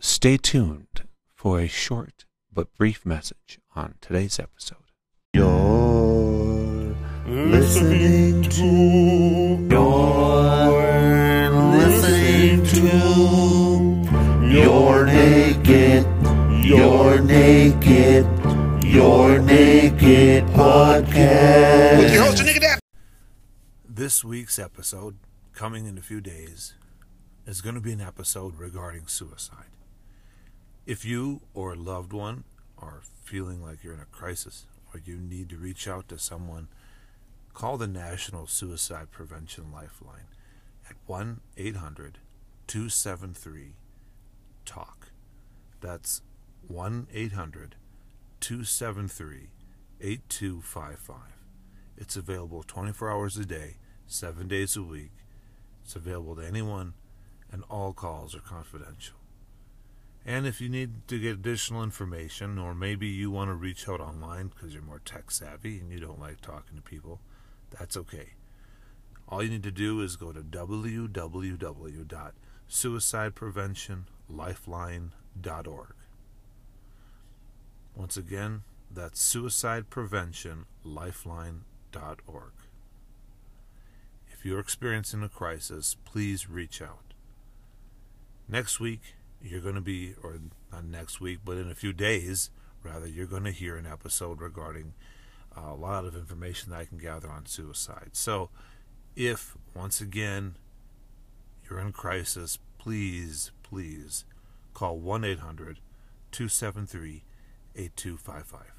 Stay tuned for a short but brief message on today's episode. You're mm. listening to. You're listening to. You're naked. You're naked. You're naked podcast. With your host, Nigga Dap. This week's episode, coming in a few days, is going to be an episode regarding suicide. If you or a loved one are feeling like you're in a crisis or you need to reach out to someone, call the National Suicide Prevention Lifeline at 1 800 273 TALK. That's 1 800 273 8255. It's available 24 hours a day, 7 days a week. It's available to anyone, and all calls are confidential. And if you need to get additional information, or maybe you want to reach out online because you're more tech savvy and you don't like talking to people, that's okay. All you need to do is go to www.suicidepreventionlifeline.org. Once again, that's suicidepreventionlifeline.org. If you're experiencing a crisis, please reach out. Next week, you're going to be, or not next week, but in a few days, rather, you're going to hear an episode regarding uh, a lot of information that I can gather on suicide. So, if, once again, you're in crisis, please, please call 1 800 273 8255.